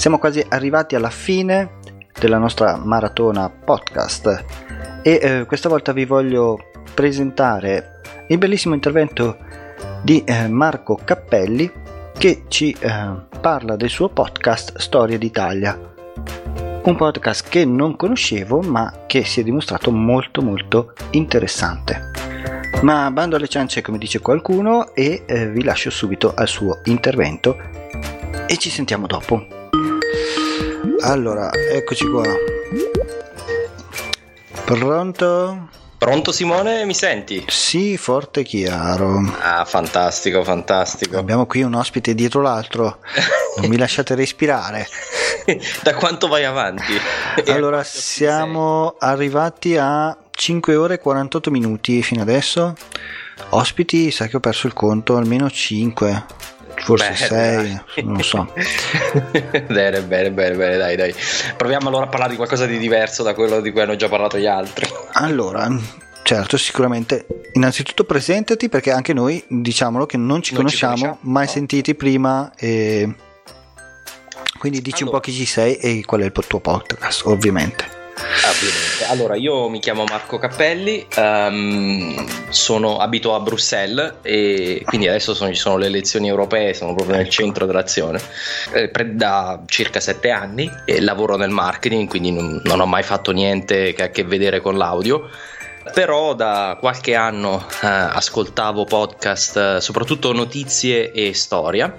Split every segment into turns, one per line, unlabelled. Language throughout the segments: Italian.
siamo quasi arrivati alla fine della nostra maratona podcast e eh, questa volta vi voglio presentare il bellissimo intervento di eh, Marco Cappelli che ci eh, parla del suo podcast Storia d'Italia. Un podcast che non conoscevo ma che si è dimostrato molto molto interessante. Ma bando alle ciance come dice qualcuno e eh, vi lascio subito al suo intervento e ci sentiamo dopo. Allora, eccoci qua. Pronto?
Pronto Simone, mi senti?
Sì, forte e chiaro.
Ah, fantastico, fantastico.
Abbiamo qui un ospite dietro l'altro. Non mi lasciate respirare.
da quanto vai avanti?
allora, siamo arrivati a 5 ore e 48 minuti fino adesso. Ospiti, sai che ho perso il conto, almeno 5 forse 6, non so.
bene, bene, bene, bene, dai, dai. Proviamo allora a parlare di qualcosa di diverso da quello di cui hanno già parlato gli altri.
Allora, certo, sicuramente. Innanzitutto presentati perché anche noi, diciamolo che non ci non conosciamo, ci conosciamo mai no. sentiti prima e... Quindi dici allora. un po' chi ci sei e qual è il tuo podcast, ovviamente.
Ovviamente. Allora, io mi chiamo Marco Cappelli, um, sono, abito a Bruxelles e quindi adesso sono, ci sono le elezioni europee, sono proprio nel ecco. centro dell'azione. Eh, da circa sette anni e lavoro nel marketing, quindi non, non ho mai fatto niente che ha a che vedere con l'audio però da qualche anno eh, ascoltavo podcast, eh, soprattutto notizie e storia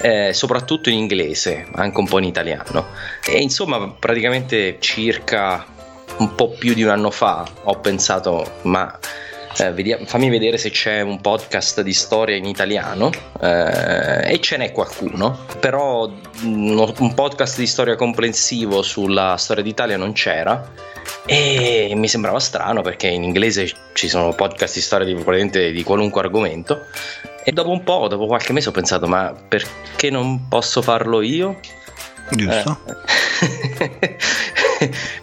eh, soprattutto in inglese, anche un po' in italiano. E insomma, praticamente circa un po' più di un anno fa ho pensato, ma eh, vediamo, fammi vedere se c'è un podcast di storia in italiano. Eh, e ce n'è qualcuno, però un, un podcast di storia comprensivo sulla storia d'Italia non c'era. E mi sembrava strano perché in inglese ci sono podcast di storia di, di qualunque argomento e dopo un po', dopo qualche mese ho pensato ma perché non posso farlo io?
Giusto.
Eh.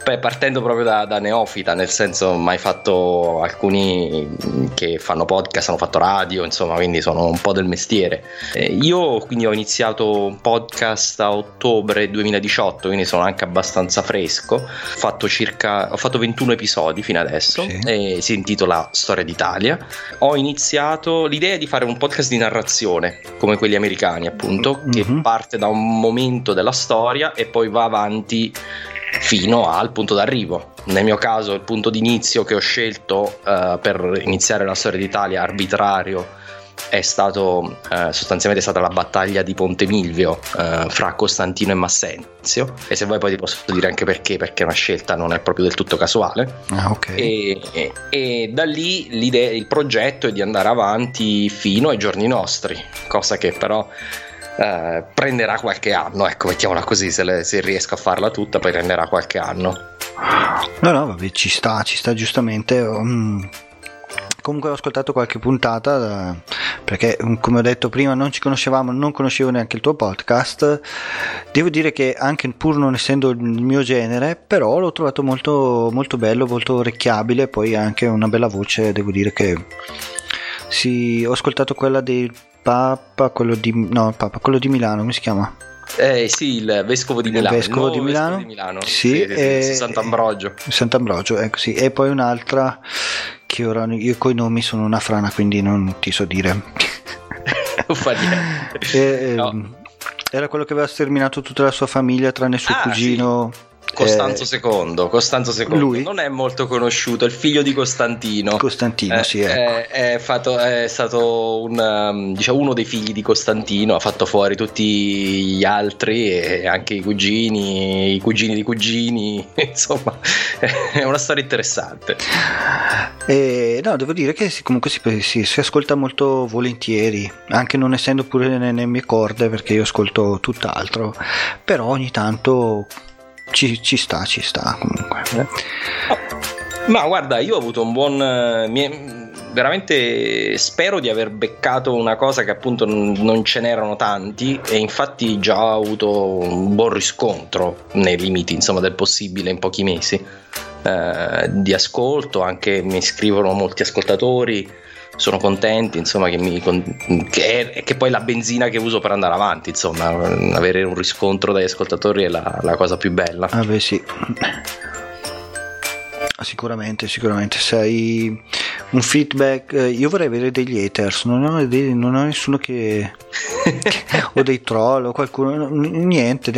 Beh, partendo proprio da, da, neofita, nel senso mai fatto alcuni che fanno podcast, hanno fatto radio, insomma, quindi sono un po' del mestiere. Eh, io quindi ho iniziato un podcast a ottobre 2018, quindi sono anche abbastanza fresco. Ho fatto circa ho fatto 21 episodi fino adesso sì. e si intitola Storia d'Italia. Ho iniziato l'idea di fare un podcast di narrazione, come quelli americani, appunto, mm-hmm. che parte da un momento della storia e poi va avanti fino al punto d'arrivo. Nel mio caso il punto d'inizio che ho scelto uh, per iniziare la storia d'Italia arbitrario è stato uh, sostanzialmente stata la battaglia di Ponte Milvio uh, fra Costantino e Massenzio e se vuoi poi ti posso dire anche perché perché una scelta non è proprio del tutto casuale
ah, okay.
e, e, e, da lì il progetto è di andare avanti fino ai giorni nostri cosa che però eh, prenderà qualche anno, ecco, mettiamola così, se, le, se, riesco a farla tutta, poi prenderà qualche anno.
No, no, vabbè, ci sta, ci sta giustamente. Um, comunque ho ascoltato qualche puntata eh, perché mm, come ho detto prima non ci conoscevamo, non conoscevo neanche il tuo podcast. Devo dire che anche pur non essendo il mio genere, però l'ho trovato molto, molto bello, molto orecchiabile, poi anche una bella voce, devo dire che sì, ho ascoltato quella del Papa, quello di, no, Papa, quello di Milano, come si chiama?
Eh sì, il vescovo di Milano.
Il vescovo, di Milano.
vescovo di Milano.
Sì, sì,
e... sì, Sant'Ambrogio.
Sant'Ambrogio, ecco sì. E poi un'altra che ora io con i nomi sono una frana, quindi non ti so dire.
non fa niente.
E, no. Ehm, era quello che aveva sterminato tutta la sua famiglia tranne suo ah, cugino.
Sì. Costanzo eh, II, Costanzo II. Lui non è molto conosciuto, è il figlio di Costantino.
Costantino,
eh,
sì, ecco.
è, è, fatto, è, stato un, um, diciamo, uno dei figli di Costantino, ha fatto fuori tutti gli altri e anche i cugini, i cugini di cugini, insomma, è una storia interessante.
Eh, no, devo dire che comunque si, si, si, ascolta molto volentieri, anche non essendo pure nelle mie corde, perché io ascolto tutt'altro, però ogni tanto ci, ci sta, ci sta comunque.
Oh, ma guarda, io ho avuto un buon... Eh, mi, veramente spero di aver beccato una cosa che appunto non ce n'erano tanti e infatti già ho avuto un buon riscontro nei limiti insomma, del possibile in pochi mesi eh, di ascolto, anche mi scrivono molti ascoltatori sono contenti, insomma, che, mi, che, è, che poi è la benzina che uso per andare avanti, insomma, avere un riscontro dagli ascoltatori è la, la cosa più bella.
Ah beh sì. Sicuramente, sicuramente. Sei un feedback. Eh, io vorrei avere degli haters, non ho, dei, non ho nessuno che. o dei troll o qualcuno. Niente.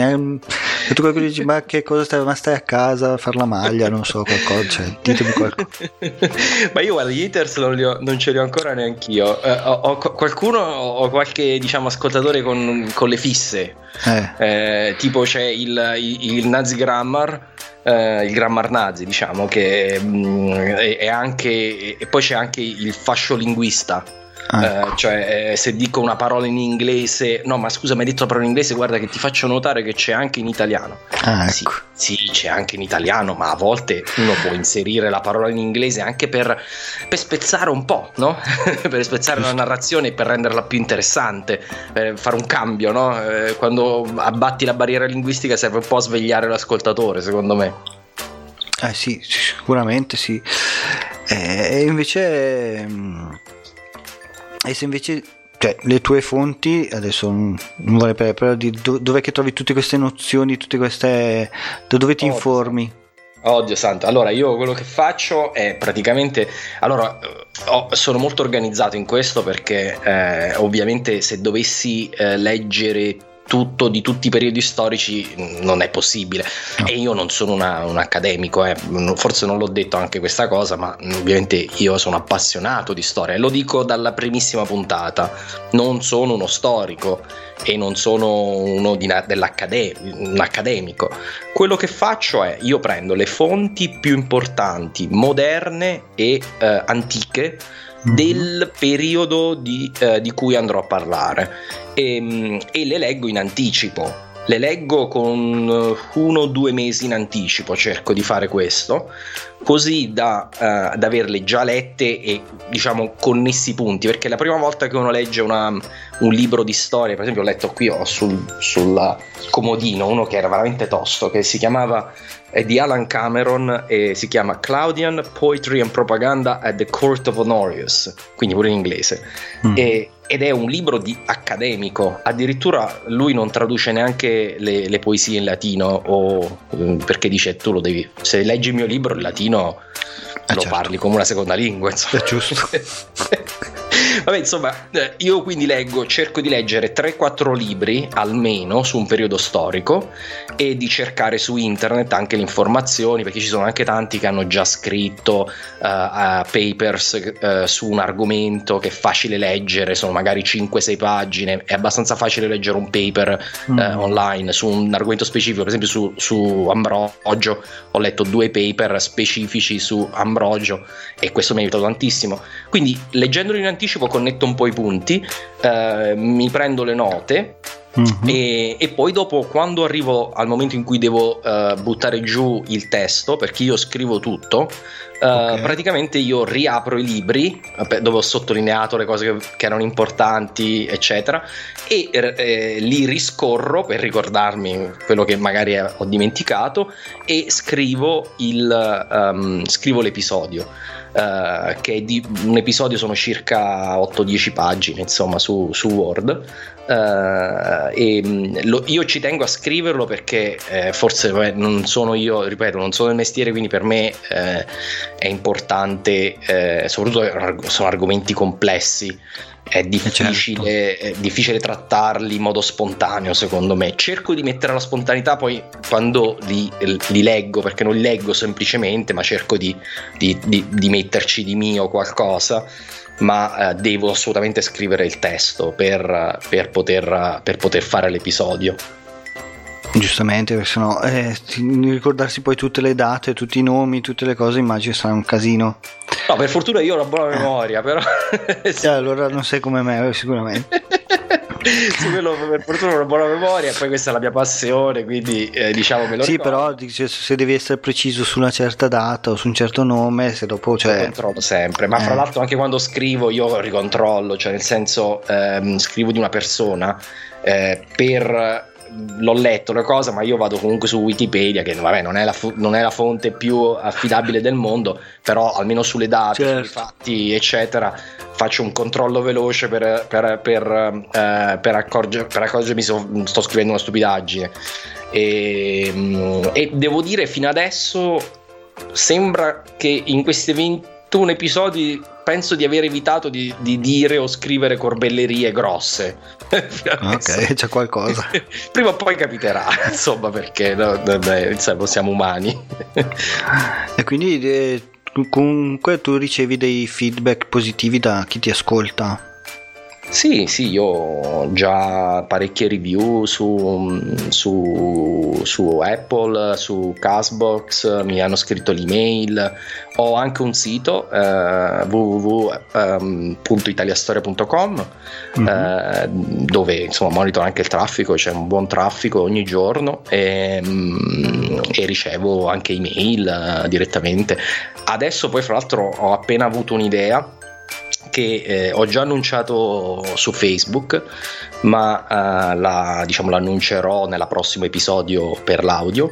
Neanche, tu qualcuno dici, ma che cosa stai, ma stai a casa a fare la maglia? Non so, qualcosa. Cioè, ditemi qualcosa.
ma io guarda, gli haters non, ho, non ce li ho ancora neanch'io. Eh, ho, ho, qualcuno, ho qualche diciamo ascoltatore con, con le fisse. Eh. Eh, tipo c'è il, il, il Nazi Grammar eh, il grammar nazi, diciamo, che mh, mm, è, è, anche. E poi c'è anche il fascio linguista. Ah, eh, cioè, eh, se dico una parola in inglese, no, ma scusa, mi hai detto la parola in inglese, guarda che ti faccio notare che c'è anche in italiano.
Ah, ecco.
sì, sì, c'è anche in italiano, ma a volte uno può inserire la parola in inglese anche per, per spezzare un po', no? per spezzare la narrazione e per renderla più interessante, per fare un cambio, no? Eh, quando abbatti la barriera linguistica serve un po' a svegliare l'ascoltatore, secondo me.
Eh sì, sicuramente sì. E invece mm, e se invece cioè, le tue fonti, adesso non vorrei parlare, però di dove che trovi tutte queste nozioni, tutte queste... da dove ti oh, informi?
Oddio santo, allora io quello che faccio è praticamente, allora oh, sono molto organizzato in questo perché eh, ovviamente se dovessi eh, leggere tutto di tutti i periodi storici non è possibile no. e io non sono una, un accademico eh. forse non l'ho detto anche questa cosa ma ovviamente io sono appassionato di storia e lo dico dalla primissima puntata non sono uno storico e non sono uno di, un accademico quello che faccio è io prendo le fonti più importanti moderne e eh, antiche. Del periodo di, eh, di, cui andrò a parlare. E, ehm, e le leggo in anticipo. Le leggo con eh, uno o due mesi in anticipo, cerco di fare questo, così da, uh, da averle già lette e diciamo connessi punti, perché la prima volta che uno legge una, un libro di storia, per esempio ho letto qui ho sul, sul comodino uno che era veramente tosto, che si chiamava è di Alan Cameron e si chiama Claudian Poetry and Propaganda at the Court of Honorius, quindi pure in inglese. Mm. E, ed è un libro di accademico, addirittura lui non traduce neanche le, le poesie in latino o, mm, perché dice tu lo devi, se leggi il mio libro in latino eh lo certo. parli come una seconda lingua.
Insomma. È giusto.
Vabbè, insomma, eh, io quindi leggo, cerco di leggere 3-4 libri almeno su un periodo storico e di cercare su internet anche le informazioni, perché ci sono anche tanti che hanno già scritto uh, uh, papers uh, su un argomento che è facile leggere, sono magari 5-6 pagine, è abbastanza facile leggere un paper mm. online su un argomento specifico, per esempio su, su Ambrogio, ho letto due paper specifici su Ambrogio e questo mi ha aiutato tantissimo. Quindi leggendolo in anticipo connetto un po' i punti, mi prendo le note uh-huh. e, e, poi dopo quando arrivo al momento in cui devo uh, buttare giù il testo, perché io scrivo tutto, okay. praticamente io riapro i libri dove ho sottolineato le cose che, che erano importanti, eccetera, e eh, li riscorro per ricordarmi quello che magari ho dimenticato e scrivo, il, um, scrivo l'episodio. Uh, che di un episodio sono circa 8-10 pagine insomma su, su Word uh, e mm, lo, io ci tengo a scriverlo perché eh, forse beh, non sono io ripeto non sono il mestiere quindi per me eh, è importante eh, soprattutto sono argomenti complessi è difficile, certo. è difficile, trattarli in modo spontaneo secondo me cerco di mettere la spontaneità poi quando li, li leggo perché non li leggo semplicemente ma cerco di, di, di, di metterci di mio qualcosa ma eh, devo assolutamente scrivere il testo per, per, poter, per poter fare l'episodio
Giustamente, perché sennò eh, ricordarsi poi tutte le date, tutti i nomi, tutte le cose, immagino sarà un casino.
No, per fortuna io ho una buona memoria, però.
sì. allora non sei come me, sicuramente.
su quello per fortuna una buona memoria, poi questa è la mia passione, quindi eh, diciamo me lo
Sì,
ricordo.
però dice, se devi essere preciso su una certa data o su un certo nome, se dopo cioè...
controllo sempre, ma fra
Eh.
l'altro anche quando scrivo io ricontrollo, cioè nel senso ehm, scrivo di una persona eh, per l'ho letto la cosa, ma io vado comunque su Wikipedia, che vabbè, non, è la non è la fonte più affidabile del mondo, però almeno sulle date,
Certo.
sui fatti, eccetera, faccio un controllo veloce per, per, per, eh, per accorger- per accorgermi se sto scrivendo una stupidaggine. E, mm, e devo dire, fino adesso sembra che in questi 21 episodi penso di aver evitato di, di dire o scrivere corbellerie grosse.
Ok, c'è qualcosa.
Prima o poi capiterà, insomma, perché no, vabbè, insomma, siamo umani.
E quindi eh, tu- comunque tu ricevi dei feedback positivi da chi ti ascolta.
Sì, sì, io ho già parecchie review su, su, su Apple, su Castbox, mi hanno scritto l'email, ho anche un sito eh, www.italiastoria.com
Mhm.
eh, dove insomma monitoro anche il traffico, c'è un buon traffico ogni giorno e, mm, e ricevo anche email eh, direttamente. Adesso poi fra l'altro ho appena avuto un'idea che eh, ho già annunciato su Facebook, ma eh, la, diciamo, l'annuncerò nel prossimo episodio per l'audio.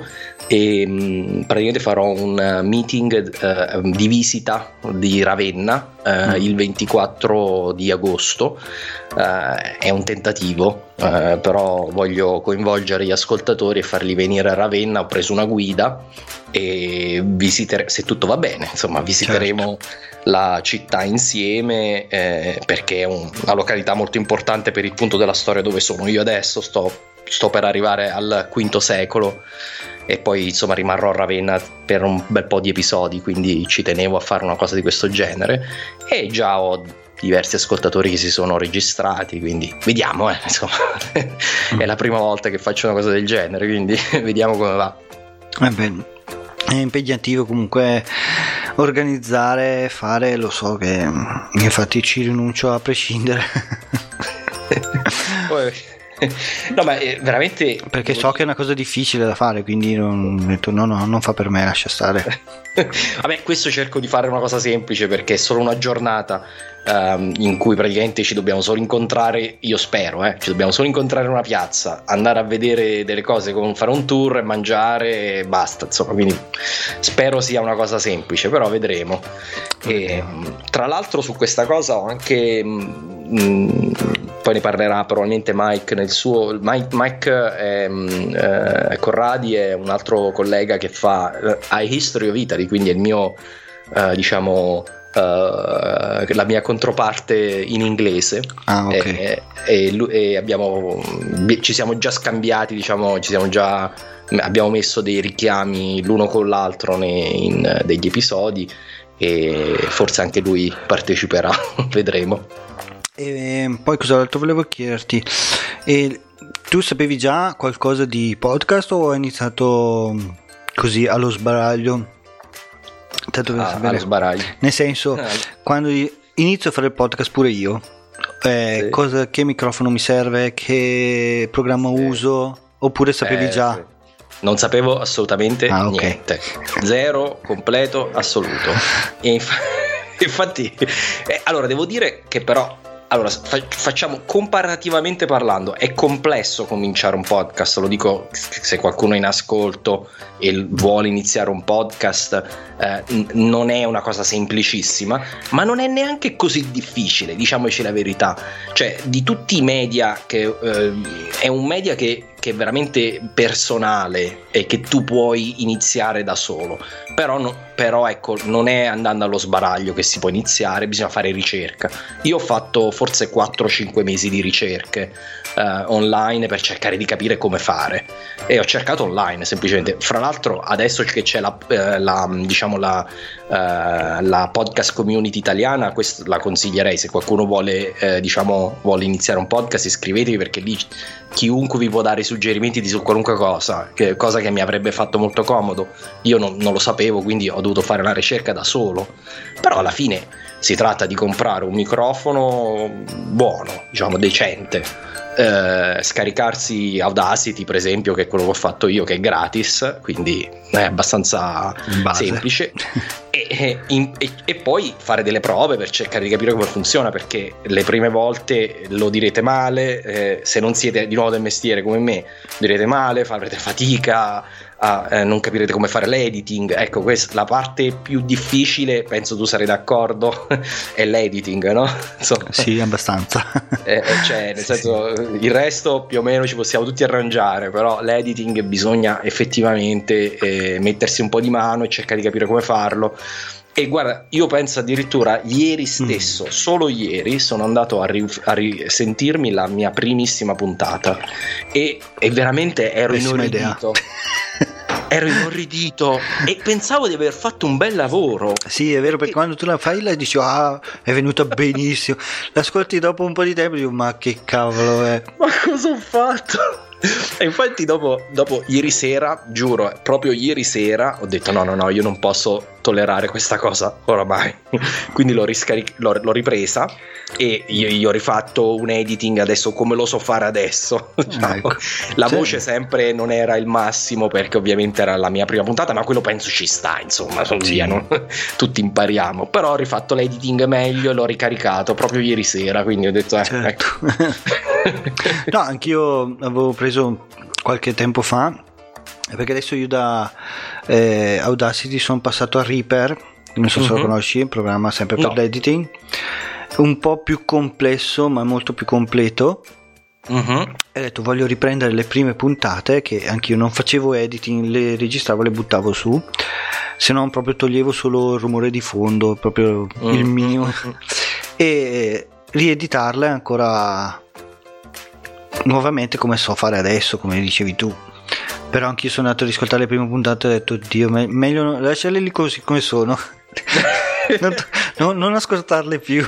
E mh, praticamente farò un meeting eh, di visita di Ravenna eh,
Mm.
il 24 di agosto. Eh, è un tentativo, eh, però voglio coinvolgere gli ascoltatori e farli venire a Ravenna. Ho preso una guida e visiteremo, se tutto va bene, insomma, visiteremo la città insieme eh, perché è un- una località molto importante per il punto della storia dove sono io adesso. Sto, sto per arrivare al V secolo e poi insomma rimarrò a Ravenna per un bel po' di episodi, quindi ci tenevo a fare una cosa di questo genere e già ho diversi ascoltatori che si sono registrati, quindi vediamo, eh, insomma, è la prima volta che faccio una cosa del genere, quindi vediamo come va.
Eh beh, è impegnativo comunque organizzare, fare, lo so che infatti ci rinuncio a prescindere.
No, ma eh, veramente
Perché so che è una cosa difficile da fare, quindi non, ho detto no, no, non fa per me, lascia stare.
Vabbè, questo cerco di fare una cosa semplice perché è solo una giornata ehm, in cui praticamente ci dobbiamo solo incontrare, io spero, eh, ci dobbiamo solo incontrare in una piazza, andare a vedere delle cose, con- fare un tour e mangiare e basta, insomma, quindi spero sia una cosa semplice, però vedremo. E, tra l'altro su questa cosa ho anche... mh, poi ne parlerà probabilmente Mike nel suo Mike, Mike è, eh, Corradi è un altro collega che fa eh, I History of Italy quindi è il mio eh, diciamo eh, la mia controparte in inglese
Ah, ok.
e, e e abbiamo ci siamo già scambiati diciamo ci siamo già abbiamo messo dei richiami l'uno con l'altro nei- in degli episodi e forse anche lui parteciperà vedremo
E poi cos'altro volevo chiederti? E tu sapevi già qualcosa di podcast o hai iniziato così allo sbaraglio? Tanto per
Ah,
sapere.
allo sbaraglio
Nel senso,
Eh,
quando inizio a fare il podcast pure io, eh,
Sì.
cosa- che microfono mi serve, che programma
Sì.
uso, oppure sapevi
Eh,
già?
sì. Non sapevo assolutamente
Ah, ok.
niente. Zero, completo, assoluto. E inf- infatti, eh, allora devo dire che però. Allora, fa- facciamo comparativamente parlando, è complesso cominciare un podcast, lo dico se qualcuno è in ascolto e vuole iniziare un podcast, eh, n- non è una cosa semplicissima, ma non è neanche così difficile, diciamoci la verità. Cioè, di tutti i media, che eh, è un media che, che è veramente personale e che tu puoi iniziare da solo. Però, no- però ecco, non è andando allo sbaraglio che si può iniziare, bisogna fare ricerca. Io ho fatto forse 4-5 mesi di ricerche eh, online per cercare di capire come fare e ho cercato online semplicemente. Fra l'altro, adesso che c'è la, eh, la, diciamo la, eh, la podcast community italiana, questa la consiglierei se qualcuno vuole, eh, diciamo, vuole iniziare un podcast, iscrivetevi perché lì chiunque vi può dare suggerimenti di su qualunque cosa, che- cosa che mi avrebbe fatto molto comodo. Io non, non lo sapevo, quindi ho dovuto fare una ricerca da solo. Però alla fine si tratta di comprare un microfono buono, diciamo decente. Eh, scaricarsi Audacity, per esempio, che è quello che ho fatto io, che è gratis, quindi è abbastanza semplice. e, e, e, poi fare delle prove per cercare di capire come funziona, perché le prime volte lo direte male, eh, se non siete di nuovo del mestiere come me, direte male, farete fatica a eh, non capirete come fare l'editing. Ecco, questa, la parte più difficile, penso tu sarai d'accordo, è l'editing, no?
Insomma, sì, abbastanza.
Eh, eh, cioè, nel senso, sì. il resto più o meno ci possiamo tutti arrangiare, però l'editing bisogna effettivamente eh, mettersi un po' di mano e cercare di capire come farlo. E guarda, io penso addirittura ieri mm. stesso, mm. solo ieri, sono andato a, ri- a risentirmi la mia primissima puntata e, e veramente ero Pessima inorridito. ero inorridito e pensavo di aver fatto un bel lavoro.
Sì, è vero, perché e... quando tu la fai la dici, ah, è venuta benissimo. L'ascolti dopo un po' di tempo e dico, ma che cavolo è?
Ma cosa ho fatto? E infatti dopo, dopo, ieri sera, giuro, proprio ieri sera ho detto no, no, no, io non posso tollerare questa cosa oramai. Quindi l'ho, riscaric- l'ho, l'ho ripresa e io, io, ho rifatto un editing adesso come lo so fare adesso. Diciamo. Ecco. La cioè... voce sempre non era il massimo perché ovviamente era la mia prima puntata, ma quello penso ci sta, insomma, via, no? tutti impariamo. Però ho rifatto l'editing meglio e l'ho ricaricato proprio ieri sera, quindi ho detto... Eh, certo. ecco.
no, anch'io avevo preso qualche tempo fa, perché adesso io da eh, Audacity sono passato a Reaper, non so se uh-huh. lo mhm. conosci, un programma sempre per no. l'editing, un po' più complesso ma molto più completo. Uh-huh. E ho detto voglio riprendere le prime puntate che anche io non facevo editing, le registravo, le buttavo su, se no proprio toglievo solo il rumore di fondo, proprio uh-huh. il minimo, mhm. e rieditarle ancora nuovamente come so fare adesso, come dicevi tu. Però anch'io sono andato ad ascoltare le prime puntate e ho detto, Dio, me- meglio lasciarle lì così come sono. non, non, non ascoltarle più.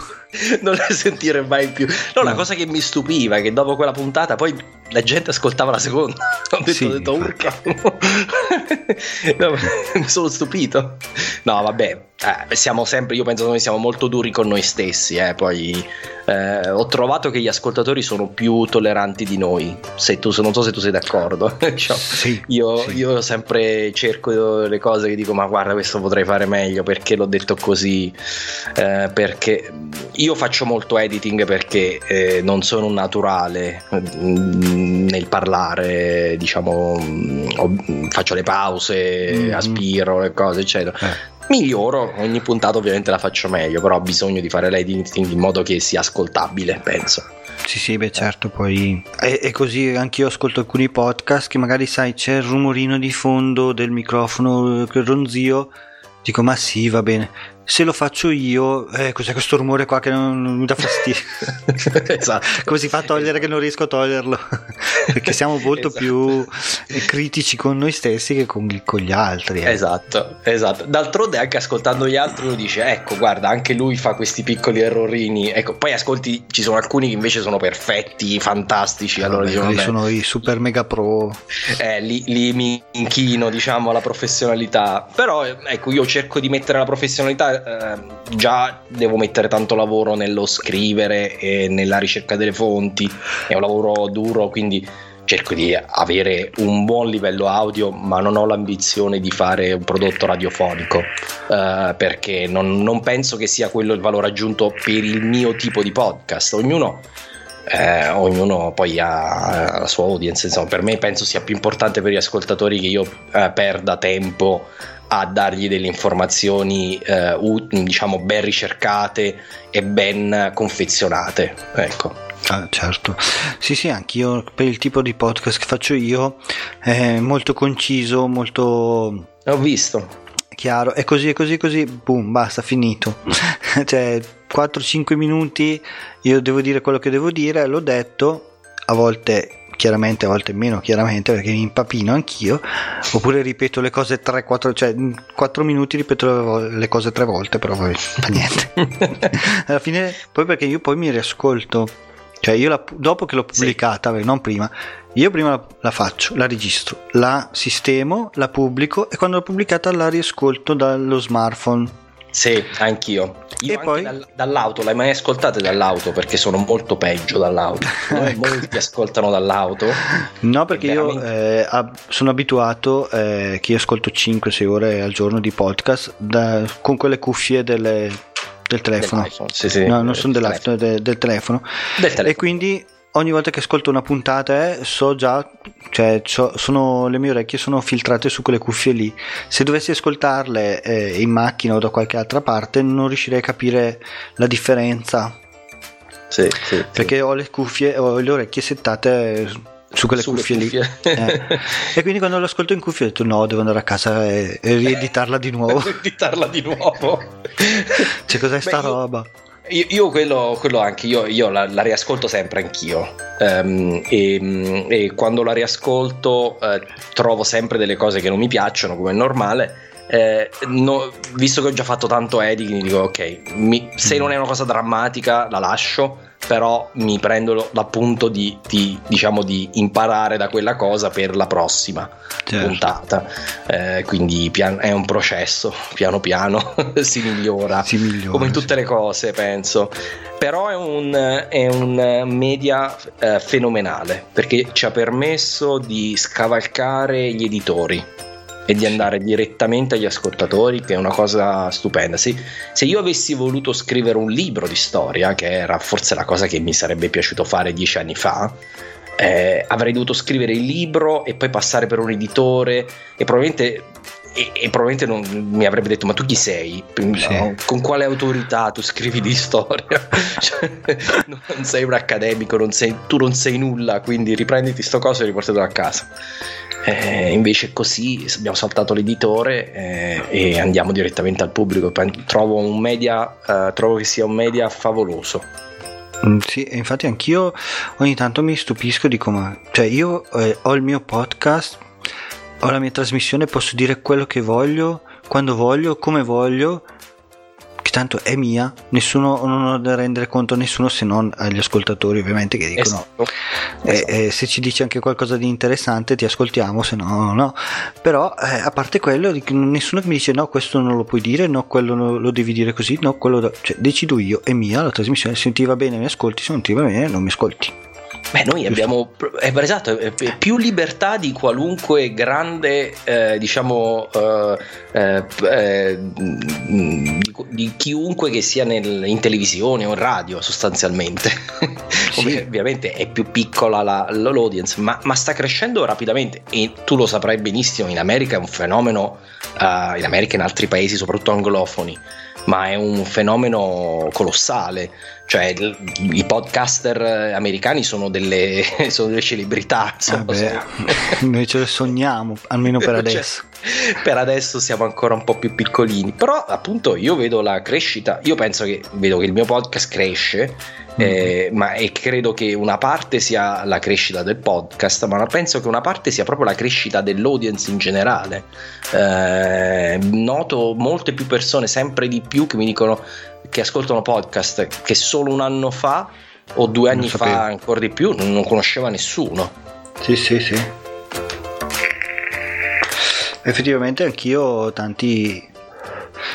non le sentire mai più. No, no, la cosa che mi stupiva è che dopo quella puntata poi la gente ascoltava la seconda. Ho detto, sì, ho detto urca. no, mi sono stupito. No, vabbè, eh, siamo sempre, io penso che noi siamo molto duri con noi stessi, eh, poi eh, ho trovato che gli ascoltatori sono più tolleranti di noi, se tu, non so se tu sei d'accordo. cioè, sì, io, sì. io, sempre cerco le cose che dico ma guarda questo potrei fare meglio perché l'ho detto così, eh, perché io faccio molto editing perché eh, non sono un naturale mm, nel parlare, diciamo, mm, faccio le pause, mm-hmm. aspiro le cose, eccetera. Eh miglioro, ogni puntata ovviamente la faccio meglio, però ho bisogno di fare l'editing in modo che sia ascoltabile, penso.
Sì, sì, beh certo, poi è, è così, anch'io ascolto alcuni podcast che magari sai c'è il rumorino di fondo del microfono, quel ronzio, dico ma sì, va bene, se lo faccio io, eh, cos'è questo rumore qua che non, non mi dà fastidio? esatto. Come si fa a togliere che non riesco a toglierlo? Perché siamo molto esatto. più critici con noi stessi che con, con gli altri.
Eh. Esatto, esatto. D'altronde anche ascoltando gli altri uno dice, ecco, guarda, anche lui fa questi piccoli errorini. Ecco, poi ascolti, ci sono alcuni che invece sono perfetti, fantastici. Allora,
allora dicono, sono i super mega pro.
Eh, lì mi inchino, diciamo, alla professionalità. Però, ecco, io cerco di mettere la professionalità eh, già devo mettere tanto lavoro nello scrivere e nella ricerca delle fonti, è un lavoro duro, quindi cerco di avere un buon livello audio, ma non ho l'ambizione di fare un prodotto radiofonico eh, perché non, non, penso che sia quello il valore aggiunto per il mio tipo di podcast. Ognuno. Eh, ognuno poi ha la sua audience, insomma, per me penso sia più importante per gli ascoltatori che io eh, perda tempo a dargli delle informazioni eh, diciamo ben ricercate e ben confezionate ecco
Ah, certo, sì, sì, anch'io per il tipo di podcast che faccio io è molto conciso, molto.
Ho visto.
Chiaro, è così, è così, è così, boom, basta, finito. cioè, 4-5 minuti, io devo dire quello che devo dire, l'ho detto, a volte chiaramente a volte meno chiaramente perché mi impapino anch'io oppure ripeto le cose 3 4 cioè in 4 minuti ripeto le cose tre volte però poi fa niente. Alla fine poi perché io poi mi riascolto cioè io la, dopo che l'ho pubblicata sì. non prima io prima la, la, faccio la registro la sistemo la pubblico e quando l'ho pubblicata la riascolto dallo smartphone
Sì, anch'io. Io
E
anche
poi?
dal- dall'auto, l'hai mai ascoltate dall'auto? Perché sono molto peggio dall'auto.
Ecco.
molti ascoltano dall'auto.
No, perché io
Veramente.
eh, ab- sono abituato eh, che io ascolto 5-6 ore al giorno di podcast da- con quelle cuffie delle- del telefono.
sì, sì.
no, non sono
Del
dell'iPhone, de- del telefono.
Del telefono.
E quindi ogni volta che ascolto una puntata eh, so già, cioè so- sono, le mie orecchie sono filtrate su quelle cuffie lì. Se dovessi ascoltarle eh, in macchina o da qualche altra parte non riuscirei a capire la differenza
Sì, sì, sì.
perché ho le cuffie, ho le orecchie settate su quelle
Sulle
cuffie, lì.
cuffie.
Eh. E quindi quando l'ascolto in cuffia ho detto no, devo andare a casa e, e rieditarla di nuovo.
Editarla di nuovo.
Cioè, cos'è sta
Beh, io-
roba?
Io, io quello, quello anche, io, io la, la riascolto sempre anch'io Ehm, e, e quando la riascolto eh, trovo sempre delle cose che non mi piacciono come è normale. Eh, no- visto che ho già fatto tanto editing, dico ok, mi- se non è una cosa drammatica la lascio, però mi prendo l'appunto di, di, diciamo, di imparare da quella cosa per la prossima
Certo.
puntata. Eh, quindi pian- è un processo, piano piano si migliora
Si migliora.
come in tutte le cose, penso. Però è un, è un media eh, fenomenale perché ci ha permesso di scavalcare gli editori e di andare direttamente agli ascoltatori, che è una cosa stupenda. Se, se io avessi voluto scrivere un libro di storia, che era forse la cosa che mi sarebbe piaciuto fare dieci anni fa, eh, avrei dovuto scrivere il libro e poi passare per un editore e probabilmente, e, e probabilmente non, mi avrebbe detto ma tu chi sei? No? con quale autorità tu scrivi di storia? Cioè, non sei un accademico, non sei- tu non sei nulla, quindi riprenditi sto coso e riportatelo a casa. Eh, invece così abbiamo saltato l'editore eh, e andiamo direttamente al pubblico. Trovo un media, eh, trovo che sia un media favoloso.
Mm, Sì, e infatti anch'io ogni tanto mi stupisco di come... Cioè io eh, ho il mio podcast, ho la mia trasmissione, posso dire quello che voglio, quando voglio, come voglio, che tanto è mia, nessuno, non ho da rendere conto a nessuno se non agli ascoltatori ovviamente che dicono...
Esatto.
Eh,
Esatto.
eh, se ci dici anche qualcosa di interessante ti ascoltiamo, se no no. Però eh, a parte quello, nessuno che mi dice no, questo non lo puoi dire, no, quello lo devi dire così, no, quello da- cioè, decido io, è mia la trasmissione, se ti va bene mi ascolti, se non ti va bene non mi ascolti.
Beh, noi abbiamo è, esatto, è- è più libertà di qualunque grande, eh, diciamo, eh, eh, eh, di, di chiunque che sia nel- in televisione o in radio, sostanzialmente.
Sì.
Ovvi- Ovviamente è più piccola la- l'audience, ma, ma sta crescendo rapidamente e tu lo saprai benissimo. In America è un fenomeno, eh, in America e in altri paesi, soprattutto anglofoni, ma è un fenomeno colossale. Cioè, i podcaster eh, americani sono delle, sono delle celebrità.
Vabbè, noi ce le sogniamo, almeno per
Cioè,
adesso.
per adesso siamo ancora un po' più piccolini. Però, appunto, io vedo la crescita. Io penso che vedo che il mio podcast cresce. eh, ma e credo che una parte sia la crescita del podcast, ma penso che una parte sia proprio la crescita dell'audience in generale. Eh, noto molte più persone, sempre di più, che mi dicono che ascoltano podcast che solo un anno fa o due
Non
anni
sapevo.
fa, ancora di più, non conosceva nessuno.
Sì, sì, sì. Effettivamente anch'io tanti...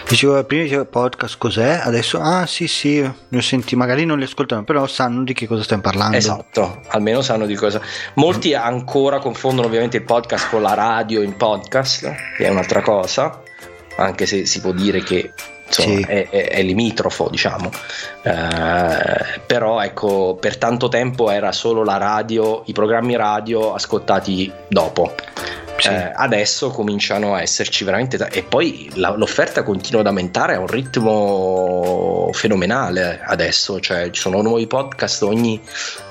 Dicevo prima dicevo podcast cos'è, adesso ah sì sì, ne ho senti, magari non li ascoltano, però sanno di che cosa stiamo parlando.
Esatto, almeno sanno di cosa. Molti ancora confondono ovviamente il podcast con la radio in podcast, che è un'altra cosa, anche se si può dire che insomma,
Sì.
è, è- è limitrofo, diciamo. Eh, però ecco, per tanto tempo era solo la radio, i programmi radio ascoltati dopo.
Sì.
Eh, adesso cominciano a esserci veramente ta- e poi la- l'offerta continua ad aumentare a un ritmo fenomenale adesso, cioè ci sono nuovi podcast ogni,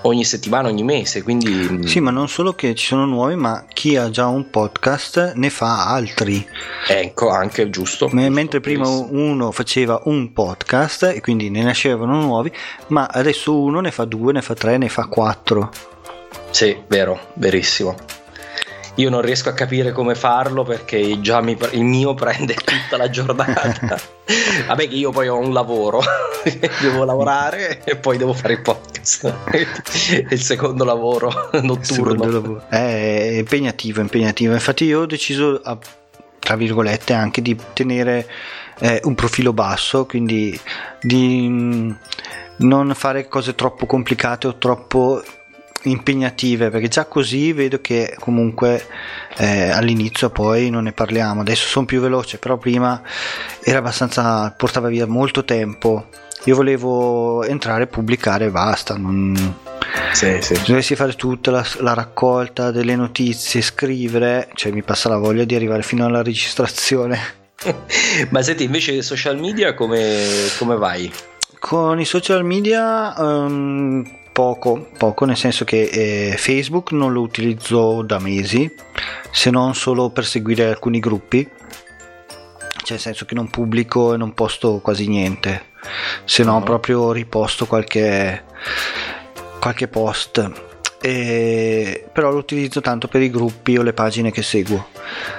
ogni settimana, ogni mese, quindi
Sì, ma non solo che ci sono nuovi, ma chi ha già un podcast ne fa altri.
ecco anche giusto.
Me-
giusto,
Mentre prima uno faceva un podcast e quindi ne nascevano nuovi, ma adesso uno ne fa due, ne fa tre, ne fa quattro.
Sì, vero, verissimo. Io non riesco a capire come farlo perché già mi il mio prende tutta la giornata. Vabbè che io poi ho un lavoro, devo lavorare e poi devo fare il podcast. Il secondo lavoro
Secondo
notturno.
lavoro. È impegnativo, impegnativo. Infatti io ho deciso, a- tra virgolette, anche di tenere eh, un profilo basso, quindi di mm, non fare cose troppo complicate o troppo impegnative perché già così vedo che comunque eh, all'inizio poi non ne parliamo adesso sono più veloce però prima era abbastanza portava via molto tempo io volevo entrare pubblicare e basta non sì, sì. dovessi fare tutta la, la, raccolta delle notizie scrivere cioè mi passa la voglia di arrivare fino alla registrazione
ma senti invece social media come, come vai?
con i social media um, poco, poco, nel senso che eh, Facebook non lo utilizzo da mesi, se non solo per seguire alcuni gruppi, cioè nel senso che non pubblico e non posto quasi niente, se no uh-huh. proprio riposto qualche, qualche post. E, però lo utilizzo tanto per i gruppi o le pagine che seguo.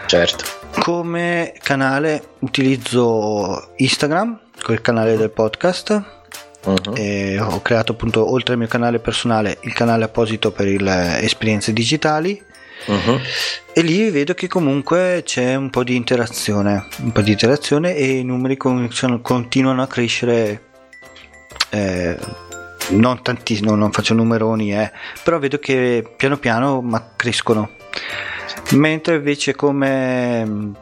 Certo.
Come canale utilizzo Instagram, col canale del podcast Uh-huh. ho creato appunto oltre al mio canale personale il canale apposito per le esperienze digitali uh-huh. e lì vedo che comunque c'è un po' di interazione un po' di interazione e i numeri continuano a crescere eh, non tantissimo non faccio numeroni eh, però vedo che piano piano ma crescono mentre invece come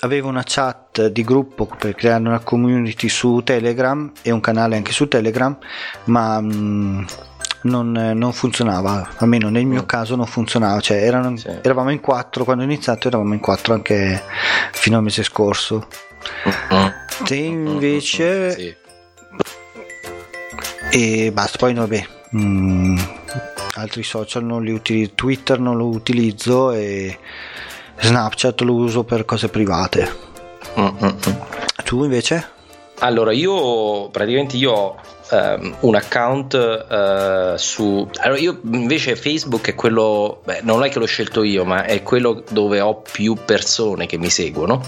avevo una chat di gruppo per creare una community su Telegram e un canale anche su Telegram, ma mh, mm, non, non, funzionava, almeno nel mio mm. caso non funzionava, cioè erano, sì. eravamo in quattro quando ho iniziato, eravamo in quattro anche fino al mese scorso. Mm-hmm. Te invece... Sì. E basta, poi vabbè, mh, mm, altri social non li utilizzo, Twitter non lo utilizzo e Snapchat lo uso per cose private. Mm-mm. Tu invece?
Allora, io praticamente io ho um, un account uh, su... Allora, io invece Facebook è quello... Beh, non è che l'ho scelto io, ma è quello dove ho più persone che mi seguono.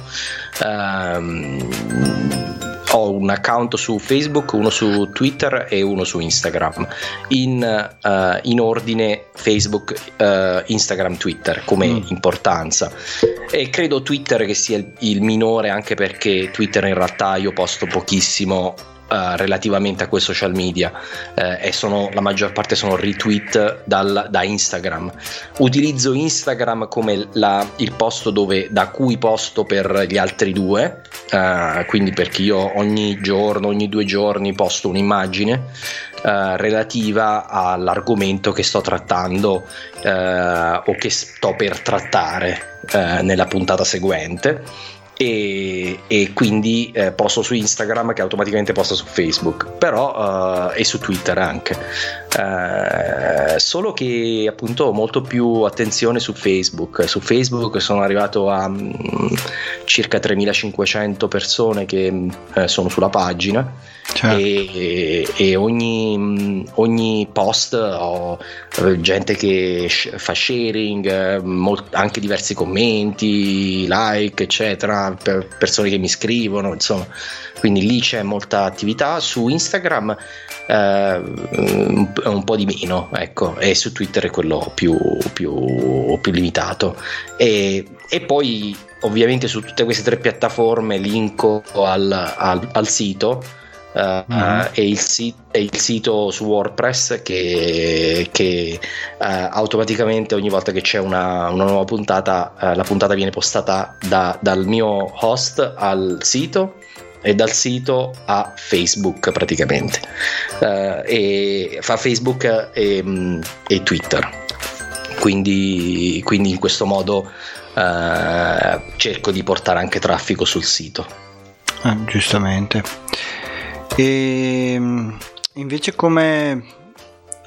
Um, ho un account su Facebook, uno su Twitter e uno su Instagram, in, uh, in ordine Facebook, uh, Instagram, Twitter come mm. importanza. E credo Twitter che sia il, il minore anche perché Twitter in realtà io posto pochissimo Uh, relativamente a quei social media uh, e sono, la maggior parte sono retweet dal, da Instagram. Utilizzo Instagram come la, il posto dove, da cui posto per gli altri due, uh, quindi perché io ogni giorno, ogni due giorni posto un'immagine relativa all'argomento che sto trattando o che sto per trattare nella puntata seguente e, e quindi eh, posto su Instagram che automaticamente posta su Facebook. Però uh, e su Twitter anche. Uh, solo che appunto ho molto più attenzione su Facebook. Su Facebook sono arrivato a um, circa 3500 persone che uh, sono sulla pagina Certo. E, e ogni, ogni, post ho eh, gente che fa sharing, molt, anche diversi commenti, like, eccetera, per persone che mi scrivono, insomma. Quindi lì c'è molta attività. Su Instagram eh, un po' di meno, ecco, e su Twitter è quello più, più, più limitato. E, e poi ovviamente su tutte queste tre piattaforme linko al, al, al sito mm-hmm. e, il sit- e, il sito su WordPress che, che uh, automaticamente ogni volta che c'è una, una nuova puntata uh, la puntata viene postata da, dal mio host al sito e dal sito a Facebook praticamente. E fa Facebook e, mm, e Twitter. Quindi, quindi, in questo modo cerco di portare anche traffico sul sito.
Ah, giustamente e invece come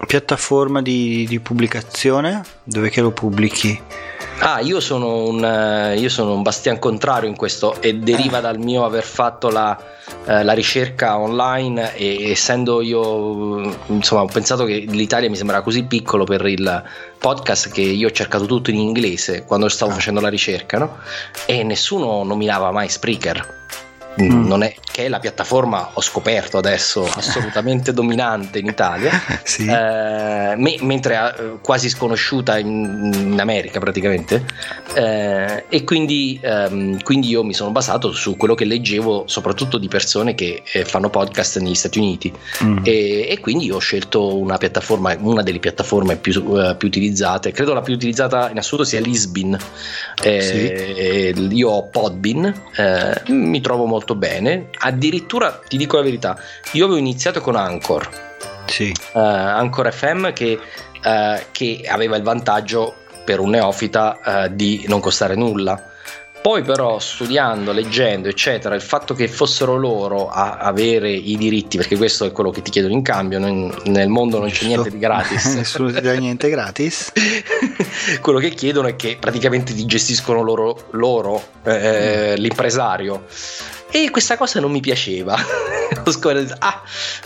piattaforma di, di pubblicazione, dove che lo pubblichi?
Ah, io sono, un, eh, io sono un bastian contrario in questo e deriva eh. dal mio aver fatto la, eh, la ricerca online e essendo io, insomma, ho pensato che l'Italia mi sembrava così piccolo per il podcast che io ho cercato tutto in inglese quando stavo ah. facendo la ricerca, no? E nessuno nominava mai Spreaker. Mm. è, che è la piattaforma, ho scoperto adesso, assolutamente dominante in Italia, sì. eh, me, mentre è quasi sconosciuta in, in America praticamente. Eh, e quindi, ehm, quindi, io mi sono basato su quello che leggevo, soprattutto di persone che eh, fanno podcast negli Stati Uniti. Mm. E, e, quindi ho scelto una piattaforma, una delle piattaforme più, uh, più utilizzate, credo la più utilizzata in assoluto sia Lisbin. Eh, sì. Io ho Podbin, eh, mi trovo molto bene addirittura ti dico la verità, io avevo iniziato con Anchor,
sì.
uh, Anchor FM che, uh, che, aveva il vantaggio per un neofita uh, di non costare nulla. Poi però studiando, leggendo, eccetera, il fatto che fossero loro a avere i diritti, perché questo è quello che ti chiedono in cambio, non, nel mondo non c'è niente di gratis.
Nessuno ti dà niente gratis.
quello che chiedono è che praticamente ti gestiscono loro, loro eh, mm. l'impresario. E questa cosa non mi piaceva. Ho scoperto, ah,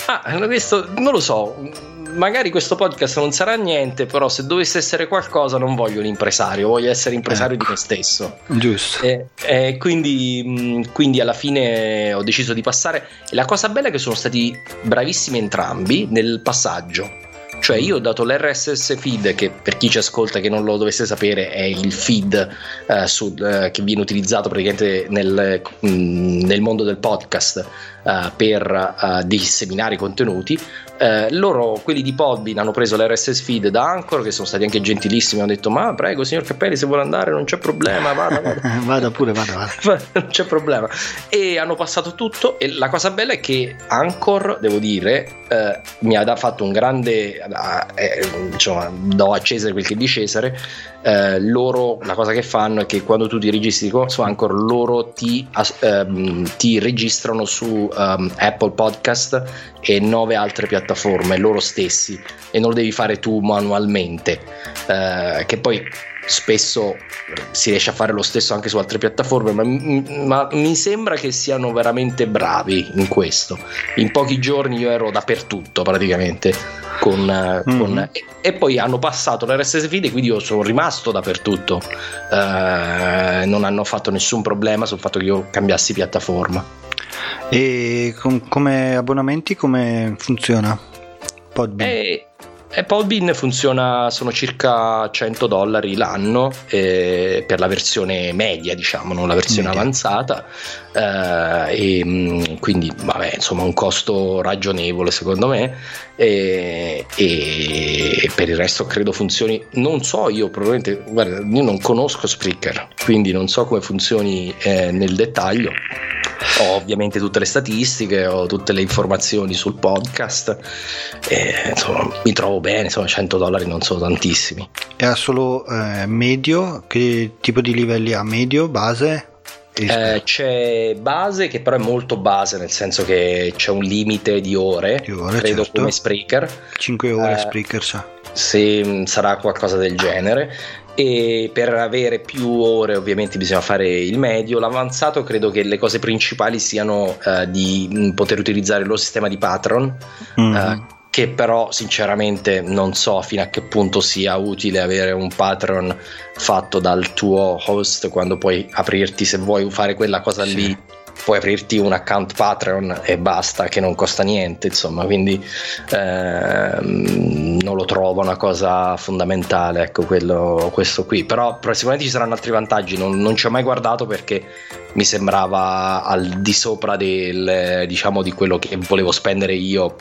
ah, questo non lo so. Magari questo podcast non sarà niente, però se dovesse essere qualcosa non voglio l'impresario, voglio essere impresario ecco. di me stesso.
Giusto.
E, e quindi, quindi, alla fine ho deciso di passare. E la cosa bella è che sono stati bravissimi entrambi nel passaggio cioè io ho dato l'RSS feed che per chi ci ascolta che non lo dovesse sapere è il feed eh, su, eh, che viene utilizzato praticamente nel, mh, mm, nel mondo del podcast uh, per uh, disseminare i contenuti. Uh, loro, quelli di Podbean, hanno preso l'RSS feed da Anchor, che sono stati anche gentilissimi. Hanno detto: Ma prego, signor Cappelli, se vuole andare, non c'è problema. Vada, vada.
vada pure, vada, vada.
non c'è problema. E hanno passato tutto. E la cosa bella è che Anchor, devo dire, mi ha fatto un grande. Eh, insomma, do a Cesare quel che è di Cesare. Eh, loro la cosa che fanno è che quando tu ti registri su Anchor loro ti, ehm, ti registrano su um, Apple Podcast e nove altre piattaforme loro stessi e non lo devi fare tu manualmente. Eh, che poi spesso si riesce a fare lo stesso anche su altre piattaforme ma, ma, mi sembra che siano veramente bravi in questo in pochi giorni io ero dappertutto praticamente con, mm-hmm. con, e, e, poi hanno passato l'RSS feed e quindi io sono rimasto dappertutto eh, non hanno fatto nessun problema sul fatto che io cambiassi piattaforma
e com- come abbonamenti come funziona?
Podbean? E, e Podbean funziona, sono circa 100 dollari l'anno eh, per la versione media, diciamo, non la versione media. avanzata. Eh, e, mm, quindi, vabbè, insomma, un costo ragionevole secondo me. E, e, per il resto credo funzioni. Non so, io probabilmente, guarda, io non conosco Spreaker, quindi non so come funzioni eh, nel dettaglio ho ovviamente tutte le statistiche, ho tutte le informazioni sul podcast e insomma mi trovo bene, insomma 100 dollari non sono tantissimi.
E ha solo eh, medio? Che tipo di livelli ha? Medio, base?
Eh, c'è base che però è molto base nel senso che c'è un limite di ore, di ore credo certo. come Spreaker
5 ore eh, Spreaker sa.
se sarà qualcosa del genere e per avere più ore ovviamente bisogna fare il medio l'avanzato credo che le cose principali siano uh, di mm, poter utilizzare il loro sistema di patron mm. uh, che però sinceramente non so fino a che punto sia utile avere un patron fatto dal tuo host quando puoi aprirti se vuoi fare quella cosa sì. lì puoi aprirti un account Patreon e basta, che non costa niente, insomma, quindi ehm, non lo trovo una cosa fondamentale, ecco, quello, questo qui. Però, però, sicuramente ci saranno altri vantaggi, non, non, ci ho mai guardato perché mi sembrava al di sopra del, diciamo, di quello che volevo spendere io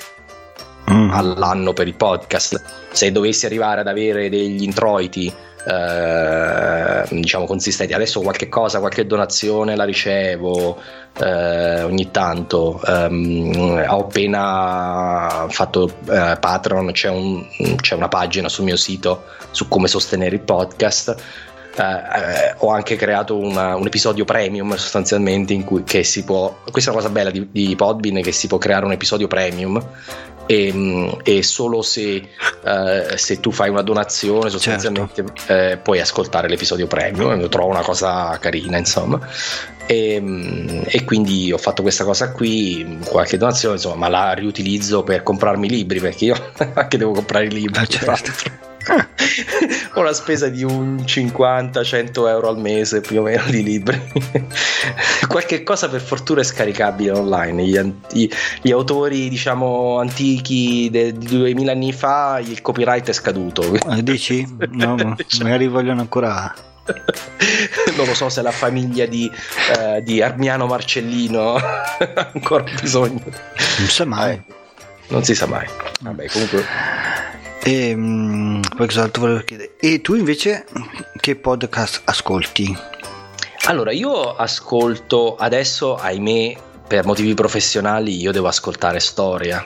mm. all'anno per il podcast. Se dovessi arrivare ad avere degli introiti eh, diciamo consistenti. Adesso qualche cosa, qualche donazione la ricevo eh, ogni tanto. Um, ho appena fatto eh, Patreon, c'è, un, c'è una pagina sul mio sito su come sostenere il podcast. Uh, uh, ho anche creato una, un episodio premium sostanzialmente in cui si può questa è una cosa bella di, di Podbean che si può creare un episodio premium e, mm, e solo se, uh, se, tu fai una donazione sostanzialmente certo. eh, puoi ascoltare l'episodio premium lo trovo una cosa carina insomma e, mm, e, quindi ho fatto questa cosa qui qualche donazione insomma ma la riutilizzo per comprarmi libri perché io anche devo comprare i libri
ah, certo.
Ho una spesa di un 50-100 euro al mese più o meno di libri. Qualche cosa per fortuna è scaricabile online. Gli, gli, gli autori, diciamo, antichi di 2000 anni fa, il copyright è scaduto.
Eh, dici? No, magari vogliono ancora
non lo so se la famiglia di, eh, di Armiano Marcellino ha ancora bisogno.
Non sa mai. Eh,
non si sa mai. Vabbè, comunque.
E, um, cos'altro volevo chiedere? E tu invece che podcast ascolti?
Allora, io ascolto adesso, ahimè, per motivi professionali, io devo ascoltare storia.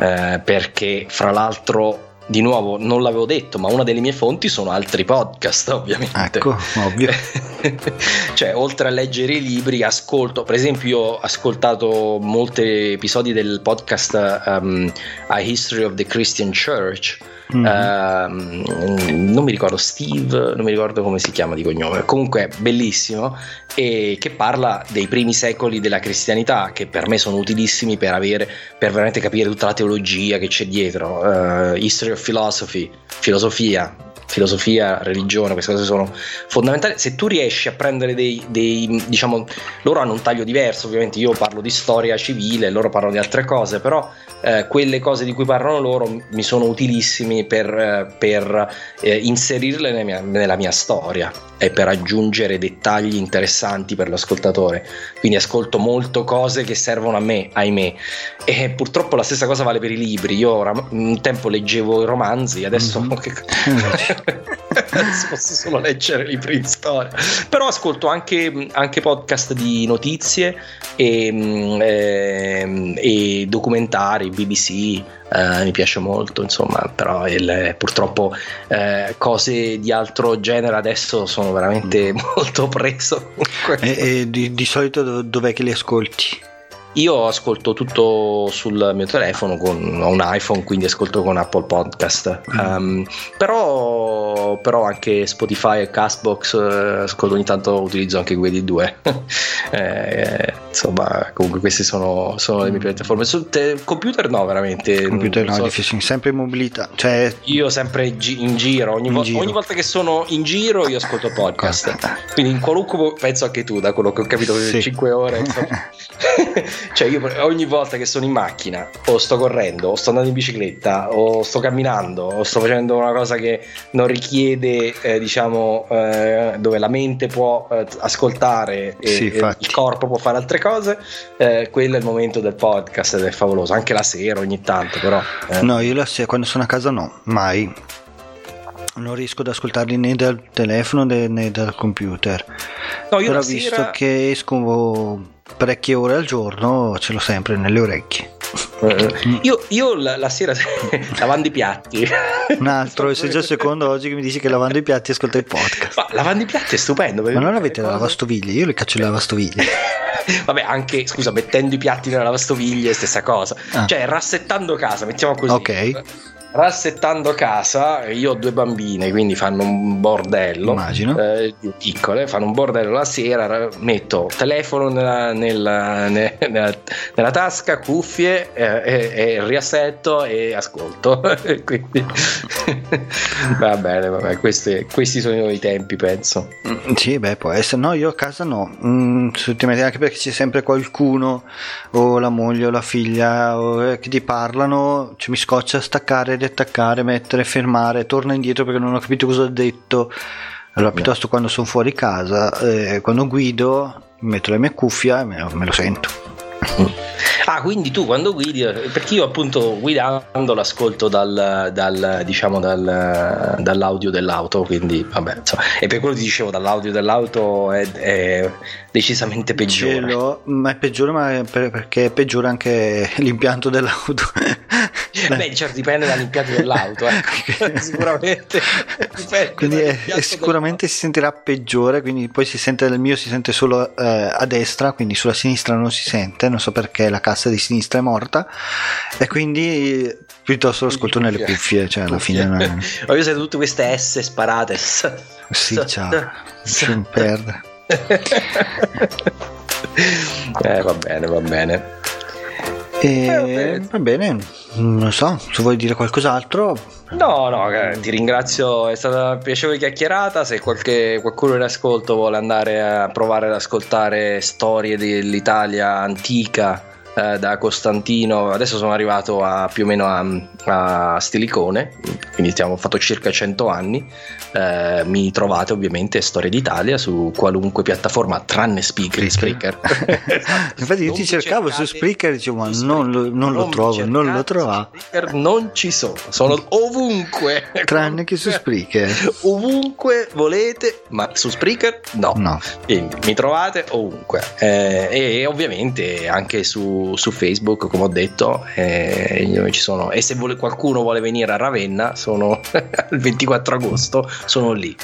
Eh, perché fra l'altro di nuovo non l'avevo detto, ma una delle mie fonti sono altri podcast, ovviamente.
Ecco, ovvio.
cioè, oltre a leggere i libri, ascolto, per esempio, io ho ascoltato molti episodi del podcast um, A History of the Christian Church Mm-hmm. Uh, non mi ricordo Steve, non mi ricordo come si chiama di cognome, comunque bellissimo. E che parla dei primi secoli della cristianità che per me sono utilissimi per avere per veramente capire tutta la teologia che c'è dietro, uh, History of Philosophy, filosofia, filosofia, religione, queste cose sono fondamentali. Se tu riesci a prendere dei, dei, diciamo, loro hanno un taglio diverso, ovviamente io parlo di storia civile, loro parlano di altre cose, però eh, quelle cose di cui parlano loro mi sono utilissimi per, eh, per eh, inserirle nella mia, nella mia, storia e per aggiungere dettagli interessanti per l'ascoltatore. Quindi ascolto molto cose che servono a me, ahimè. E purtroppo la stessa cosa vale per i libri. Io un tempo leggevo i romanzi, adesso mm-hmm. posso solo leggere libri di storia. Però ascolto anche, anche podcast di notizie e, mm, e, e documentari BBC, eh, mi piace molto, insomma, però il, purtroppo eh, cose di altro genere adesso sono veramente molto preso.
e, e di, di solito dov'è che li ascolti?
Io ascolto tutto sul mio telefono, con, ho un iPhone, quindi ascolto con Apple Podcast. Mm. Um, però, però, anche Spotify e Castbox eh, ascolto ogni tanto utilizzo anche quelli due. eh, insomma, comunque queste sono, sono le mie mm. piattaforme. Sul te- computer no, veramente.
Computer no, so. difficile, sempre in mobilità. Cioè...
Io sempre gi- in giro ogni, in vo- giro ogni, volta che sono in giro io ascolto podcast. quindi in qualunque, penso anche tu, da quello che ho capito, sì. 5 ore. cioè io ogni volta che sono in macchina o sto correndo o sto andando in bicicletta o sto camminando o sto facendo una cosa che non richiede eh, diciamo eh, dove la mente può eh, ascoltare e, sì, e, il corpo può fare altre cose eh, quello è il momento del podcast ed è favoloso anche la sera ogni tanto però
eh. no io la sera quando sono a casa no mai non riesco ad ascoltarli né dal telefono né dal computer. No, io Però visto sera... che esco parecchie ore al giorno, ce l'ho sempre nelle orecchie.
Uh, io, io la, la, sera lavando i piatti.
Un altro, sei già il secondo oggi che mi dici che lavando i piatti ascolta il podcast.
Ma lavando i piatti è stupendo.
Ma non avete la lavastoviglie? Io le caccio le lavastoviglie.
Vabbè, anche scusa, mettendo i piatti nella lavastoviglie, stessa cosa. Ah. Cioè, rassettando casa, mettiamo così.
Ok
rassettando casa, io ho due bambine, quindi fanno un bordello.
Immagino.
Eh, piccole, fanno un bordello la sera, metto telefono nella, nella, nella, nella tasca, cuffie, eh, e, e, riassetto e ascolto. quindi va bene, vabbè, questi, questi, sono i tempi, penso.
Mm, sì, beh, può essere. No, io a casa no. Mm, anche perché c'è sempre qualcuno, o la moglie o la figlia, o, eh, che ti parlano, cioè, mi scoccia staccare riattaccare, mettere, fermare, torna indietro perché non ho capito cosa ho detto. Allora, piuttosto quando sono fuori casa, eh, quando guido, metto la mia cuffia e me, me lo sento.
Ah, quindi tu quando guidi, perché io appunto guidando l'ascolto dal, dal, diciamo dal, dall'audio dell'auto, quindi vabbè, insomma, e per quello ti dicevo dall'audio dell'auto è, è decisamente peggiore.
ma è peggiore ma per, perché è peggiore anche l'impianto dell'auto.
Beh, certo, dipende dall'impianto dell'auto, eh. sicuramente.
quindi è, sicuramente si sentirà peggiore, quindi poi si sente il mio si sente solo eh, a destra, quindi sulla sinistra non si sente, non so perché la cassa di sinistra è morta e quindi piuttosto lo ascolto nelle cuffie, cioè alla fine non...
Ho visto tutte queste S sparate.
Sì, ciao, non perde.
eh, va bene, va bene.
E, eh, va bene, non so, se vuoi dire qualcos'altro,
No, no, eh, ti ringrazio, è stata una piacevole chiacchierata. Se qualche, qualcuno in ascolto vuole andare a provare ad ascoltare storie dell'Italia antica eh, da Costantino, adesso sono arrivato a, più o meno a, a Stilicone, quindi abbiamo fatto circa 100 anni. Eh, mi trovate ovviamente Storia d'Italia su qualunque piattaforma tranne Speaker. Spreaker.
Infatti, io ti cercavo su Spreaker e dicevo, ma non lo, non non lo trovo, non lo trovo.
Non ci sono, sono ovunque.
Tranne che su Spreaker.
ovunque volete, ma su Spreaker no. no. Quindi mi trovate ovunque. Eh, e ovviamente anche su su, Facebook, come ho detto, eh, ci sono. E se vuole, qualcuno vuole venire a Ravenna, sono il 24 agosto, sono lì.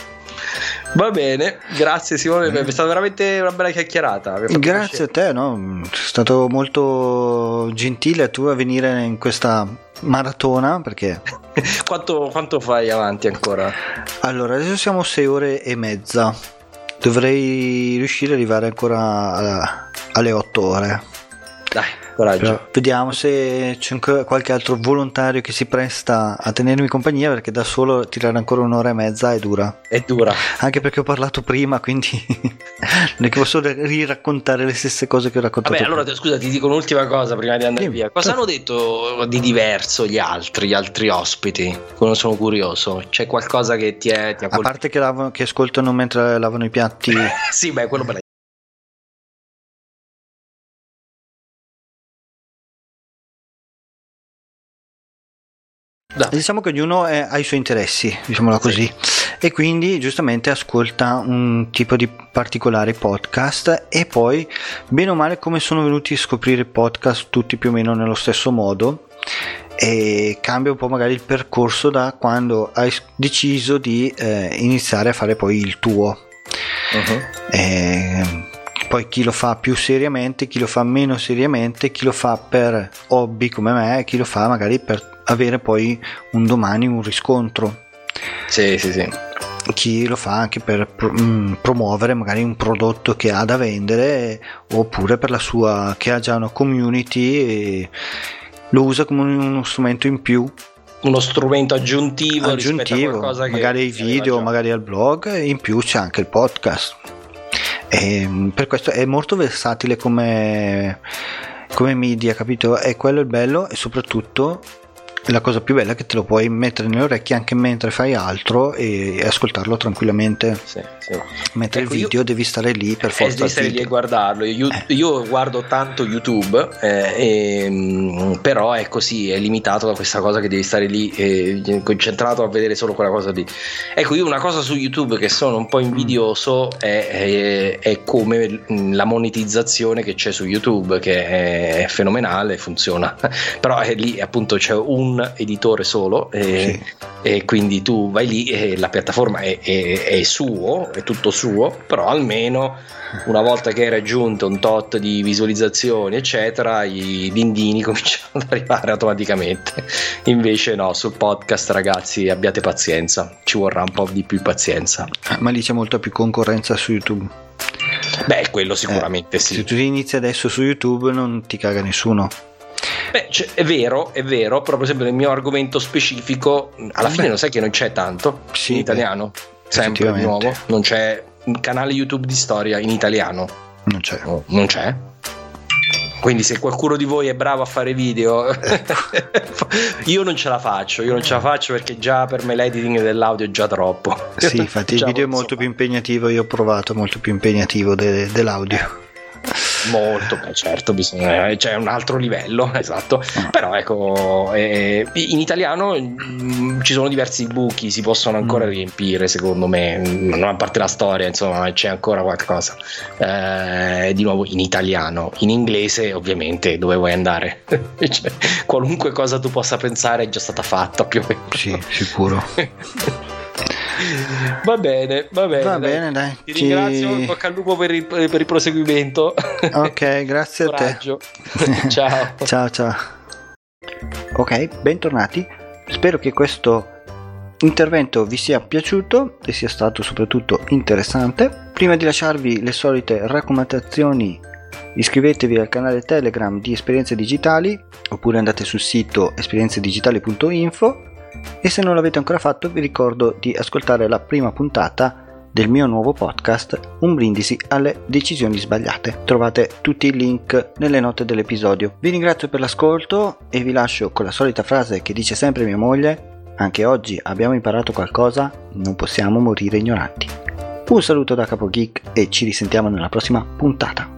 Va bene, grazie Simone, è stata veramente una bella chiacchierata.
Grazie a te, no? sei stato molto gentile tu a venire in questa maratona perché...
quanto, quanto fai avanti ancora?
Allora, adesso siamo 6 ore e mezza, dovrei riuscire ad arrivare ancora alle 8 ore.
Dai, coraggio. Però
vediamo se c'è qualche altro volontario che si presta a tenermi compagnia perché da solo tirare ancora un'ora e mezza è dura.
È dura.
Anche perché ho parlato prima, quindi non è che posso riraccontare le stesse cose che ho raccontato.
Vabbè, prima. allora scusa, ti dico un'ultima cosa prima di andare sì. via. Cosa hanno detto di diverso gli altri, gli altri ospiti? Non sono curioso. C'è qualcosa che ti è... Ti
ha a parte che, lavano, che ascoltano mentre lavano i piatti.
sì, beh, quello per
Da. Diciamo che ognuno è, ha i suoi interessi, diciamola così, sì. e quindi giustamente ascolta un tipo di particolare podcast e poi, bene o male, come sono venuti a scoprire podcast tutti più o meno nello stesso modo, e cambia un po' magari il percorso da quando hai deciso di eh, iniziare a fare poi il tuo. Uh-huh. E, poi chi lo fa più seriamente, chi lo fa meno seriamente, chi lo fa per hobby come me, chi lo fa magari per avere poi un domani un riscontro.
Sì, sì, sì.
Chi lo fa anche per mm, promuovere magari un prodotto che ha da vendere oppure per la sua che ha già una community e lo usa come uno strumento in più
uno strumento aggiuntivo, aggiuntivo
magari ai video, magari al blog, e in più c'è anche il podcast. E mm, per questo è molto versatile come, come media, capito? E quello è il bello e soprattutto la cosa più bella è che te lo puoi mettere nelle orecchie anche mentre fai altro e ascoltarlo tranquillamente. Sì, sì. Mentre ecco, il video io, devi stare lì per forza.
Devi stare lì e guardarlo. Io, eh. io guardo tanto YouTube, eh, e, mm, però è così, è limitato da questa cosa che devi stare lì eh, concentrato a vedere solo quella cosa lì. Ecco, io una cosa su YouTube che sono un po' invidioso è, è, è come la monetizzazione che c'è su YouTube, che è fenomenale, funziona. però è lì appunto c'è un editore solo e, sì. e quindi tu vai lì e la piattaforma è, è, è, suo, è tutto suo, però almeno una volta che hai raggiunto un tot di visualizzazioni eccetera i dindini cominciano ad arrivare automaticamente invece no sul podcast ragazzi abbiate pazienza ci vorrà un po' di più pazienza
ma lì c'è molta più concorrenza su YouTube
Beh, quello sicuramente
eh,
sì.
Se tu inizi adesso su YouTube non ti caga nessuno.
Beh, cioè, è vero, è vero, però per esempio nel mio argomento specifico, alla fine lo sai che non c'è tanto sì, in italiano, beh, sempre di nuovo, non c'è un canale YouTube di storia in italiano.
Non c'è.
No, non c'è. Quindi se qualcuno di voi è bravo a fare video, io non ce la faccio, io non ce la faccio perché già per me l'editing dell'audio è già troppo.
Sì, infatti il video è molto più impegnativo, io ho provato molto più impegnativo de- dell'audio.
Molto, beh, certo, bisogna, c'è cioè un altro livello, esatto. Ah. Però ecco, eh, in italiano mh, mm, ci sono diversi buchi, si possono ancora mm. riempire, secondo me, non a parte la storia, insomma, c'è ancora qualcosa. Eh, di nuovo in italiano, in inglese ovviamente dove vuoi andare? cioè, qualunque cosa tu possa pensare è già stata fatta più o meno.
Sì, sicuro.
Va bene, va bene.
Va dai. bene, dai.
Ti Ci... ringrazio, bocca al lupo per il, per il proseguimento.
Ok, grazie a te.
ciao.
ciao, ciao. Ok, bentornati. Spero che questo intervento vi sia piaciuto e sia stato soprattutto interessante. Prima di lasciarvi le solite raccomandazioni, iscrivetevi al canale Telegram di Esperienze Digitali oppure andate sul sito esperienzedigitali.info e se non l'avete ancora fatto vi ricordo di ascoltare la prima puntata del mio nuovo podcast Un brindisi alle decisioni sbagliate. Trovate tutti i link nelle note dell'episodio. Vi ringrazio per l'ascolto e vi lascio con la solita frase che dice sempre mia moglie, anche oggi abbiamo imparato qualcosa, non possiamo morire ignoranti. Un saluto da Capo Geek e ci risentiamo nella prossima puntata.